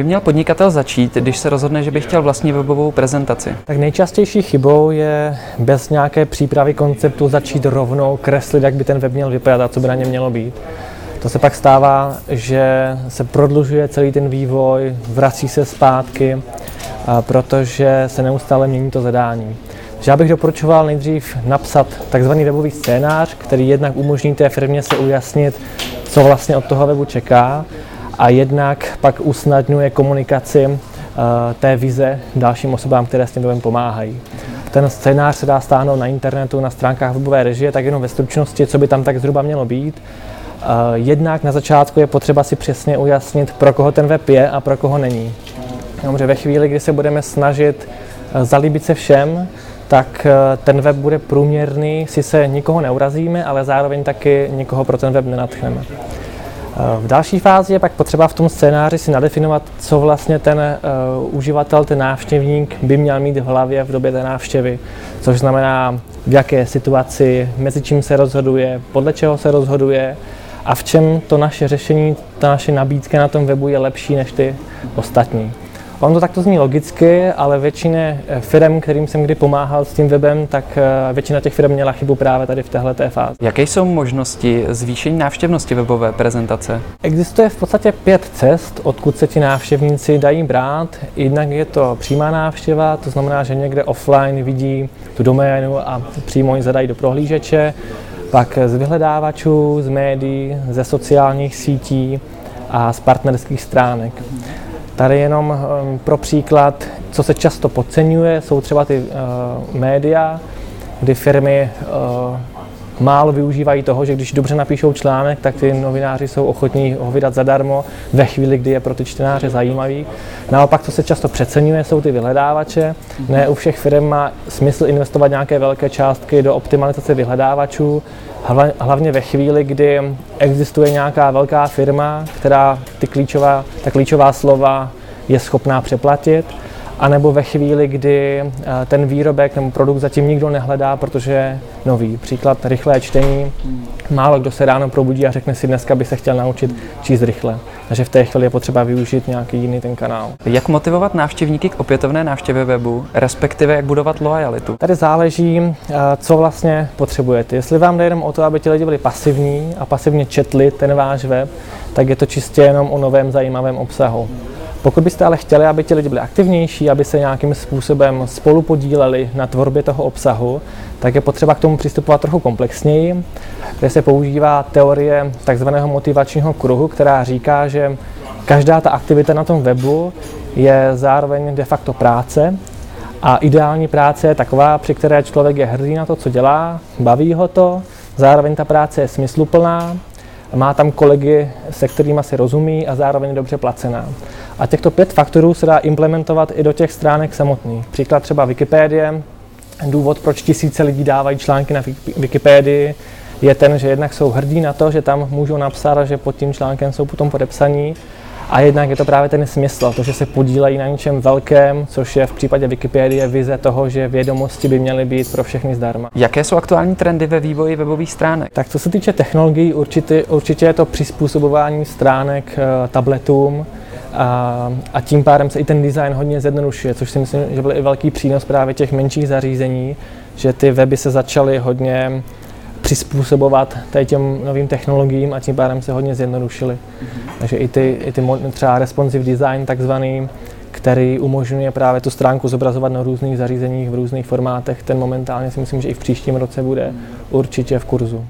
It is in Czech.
by měl podnikatel začít, když se rozhodne, že by chtěl vlastní webovou prezentaci? Tak nejčastější chybou je bez nějaké přípravy konceptu začít rovnou kreslit, jak by ten web měl vypadat a co by na něm mělo být. To se pak stává, že se prodlužuje celý ten vývoj, vrací se zpátky, protože se neustále mění to zadání. Já bych doporučoval nejdřív napsat takzvaný webový scénář, který jednak umožní té firmě se ujasnit, co vlastně od toho webu čeká a jednak pak usnadňuje komunikaci uh, té vize dalším osobám, které s tím webem pomáhají. Ten scénář se dá stáhnout na internetu, na stránkách webové režie, tak jenom ve stručnosti, co by tam tak zhruba mělo být. Uh, jednak na začátku je potřeba si přesně ujasnit, pro koho ten web je a pro koho není. Dobře, ve chvíli, kdy se budeme snažit uh, zalíbit se všem, tak ten web bude průměrný, si se nikoho neurazíme, ale zároveň taky nikoho pro ten web nenatchneme. V další fázi je pak potřeba v tom scénáři si nadefinovat, co vlastně ten uh, uživatel, ten návštěvník by měl mít v hlavě v době té návštěvy, což znamená, v jaké situaci, mezi čím se rozhoduje, podle čeho se rozhoduje a v čem to naše řešení, ta naše nabídka na tom webu je lepší než ty ostatní. On to takto zní logicky, ale většině eh, firm, kterým jsem kdy pomáhal s tím webem, tak eh, většina těch firm měla chybu právě tady v téhle fázi. Jaké jsou možnosti zvýšení návštěvnosti webové prezentace? Existuje v podstatě pět cest, odkud se ti návštěvníci dají brát. Jednak je to přímá návštěva, to znamená, že někde offline vidí tu doménu a přímo ji zadají do prohlížeče. Pak z vyhledávačů, z médií, ze sociálních sítí a z partnerských stránek. Tady jenom ehm, pro příklad, co se často podceňuje, jsou třeba ty uh, média, kdy firmy uh, málo využívají toho, že když dobře napíšou článek, tak ty novináři jsou ochotní ho vydat zadarmo ve chvíli, kdy je pro ty čtenáře zajímavý. Naopak, co se často přeceňuje, jsou ty vyhledávače. Ne u všech firm má smysl investovat nějaké velké částky do optimalizace vyhledávačů, hlavně ve chvíli, kdy existuje nějaká velká firma, která ty klíčová, ta klíčová slova je schopná přeplatit, anebo ve chvíli, kdy eh, ten výrobek nebo produkt zatím nikdo nehledá, protože je nový. Příklad rychlé čtení. Málo kdo se ráno probudí a řekne si, dneska by se chtěl naučit číst rychle. Takže v té chvíli je potřeba využít nějaký jiný ten kanál. Jak motivovat návštěvníky k opětovné návštěvě webu, respektive jak budovat lojalitu? Tady záleží, eh, co vlastně potřebujete. Jestli vám jde jenom o to, aby ti lidi byli pasivní a pasivně četli ten váš web, tak je to čistě jenom o novém zajímavém obsahu. Pokud byste ale chtěli, aby ti lidi byli aktivnější, aby se nějakým způsobem spolu podíleli na tvorbě toho obsahu, tak je potřeba k tomu přistupovat trochu komplexněji, kde se používá teorie takzvaného motivačního kruhu, která říká, že každá ta aktivita na tom webu je zároveň de facto práce a ideální práce je taková, při které člověk je hrdý na to, co dělá, baví ho to, zároveň ta práce je smysluplná, má tam kolegy, se kterými si rozumí a zároveň dobře placená. A těchto pět faktorů se dá implementovat i do těch stránek samotných. Příklad třeba Wikipédie. Důvod, proč tisíce lidí dávají články na Wikipédii, je ten, že jednak jsou hrdí na to, že tam můžou napsat, že pod tím článkem jsou potom podepsaní. A jednak je to právě ten smysl, to, že se podílejí na něčem velkém, což je v případě Wikipedie vize toho, že vědomosti by měly být pro všechny zdarma. Jaké jsou aktuální trendy ve vývoji webových stránek? Tak co se týče technologií, určitě, určitě je to přizpůsobování stránek uh, tabletům, a, a tím pádem se i ten design hodně zjednodušuje, což si myslím, že byl i velký přínos právě těch menších zařízení, že ty weby se začaly hodně přizpůsobovat tady těm novým technologiím a tím pádem se hodně zjednodušily. Mm-hmm. Takže i ty, i ty třeba responsive design takzvaný, který umožňuje právě tu stránku zobrazovat na různých zařízeních v různých formátech, ten momentálně si myslím, že i v příštím roce bude určitě v kurzu.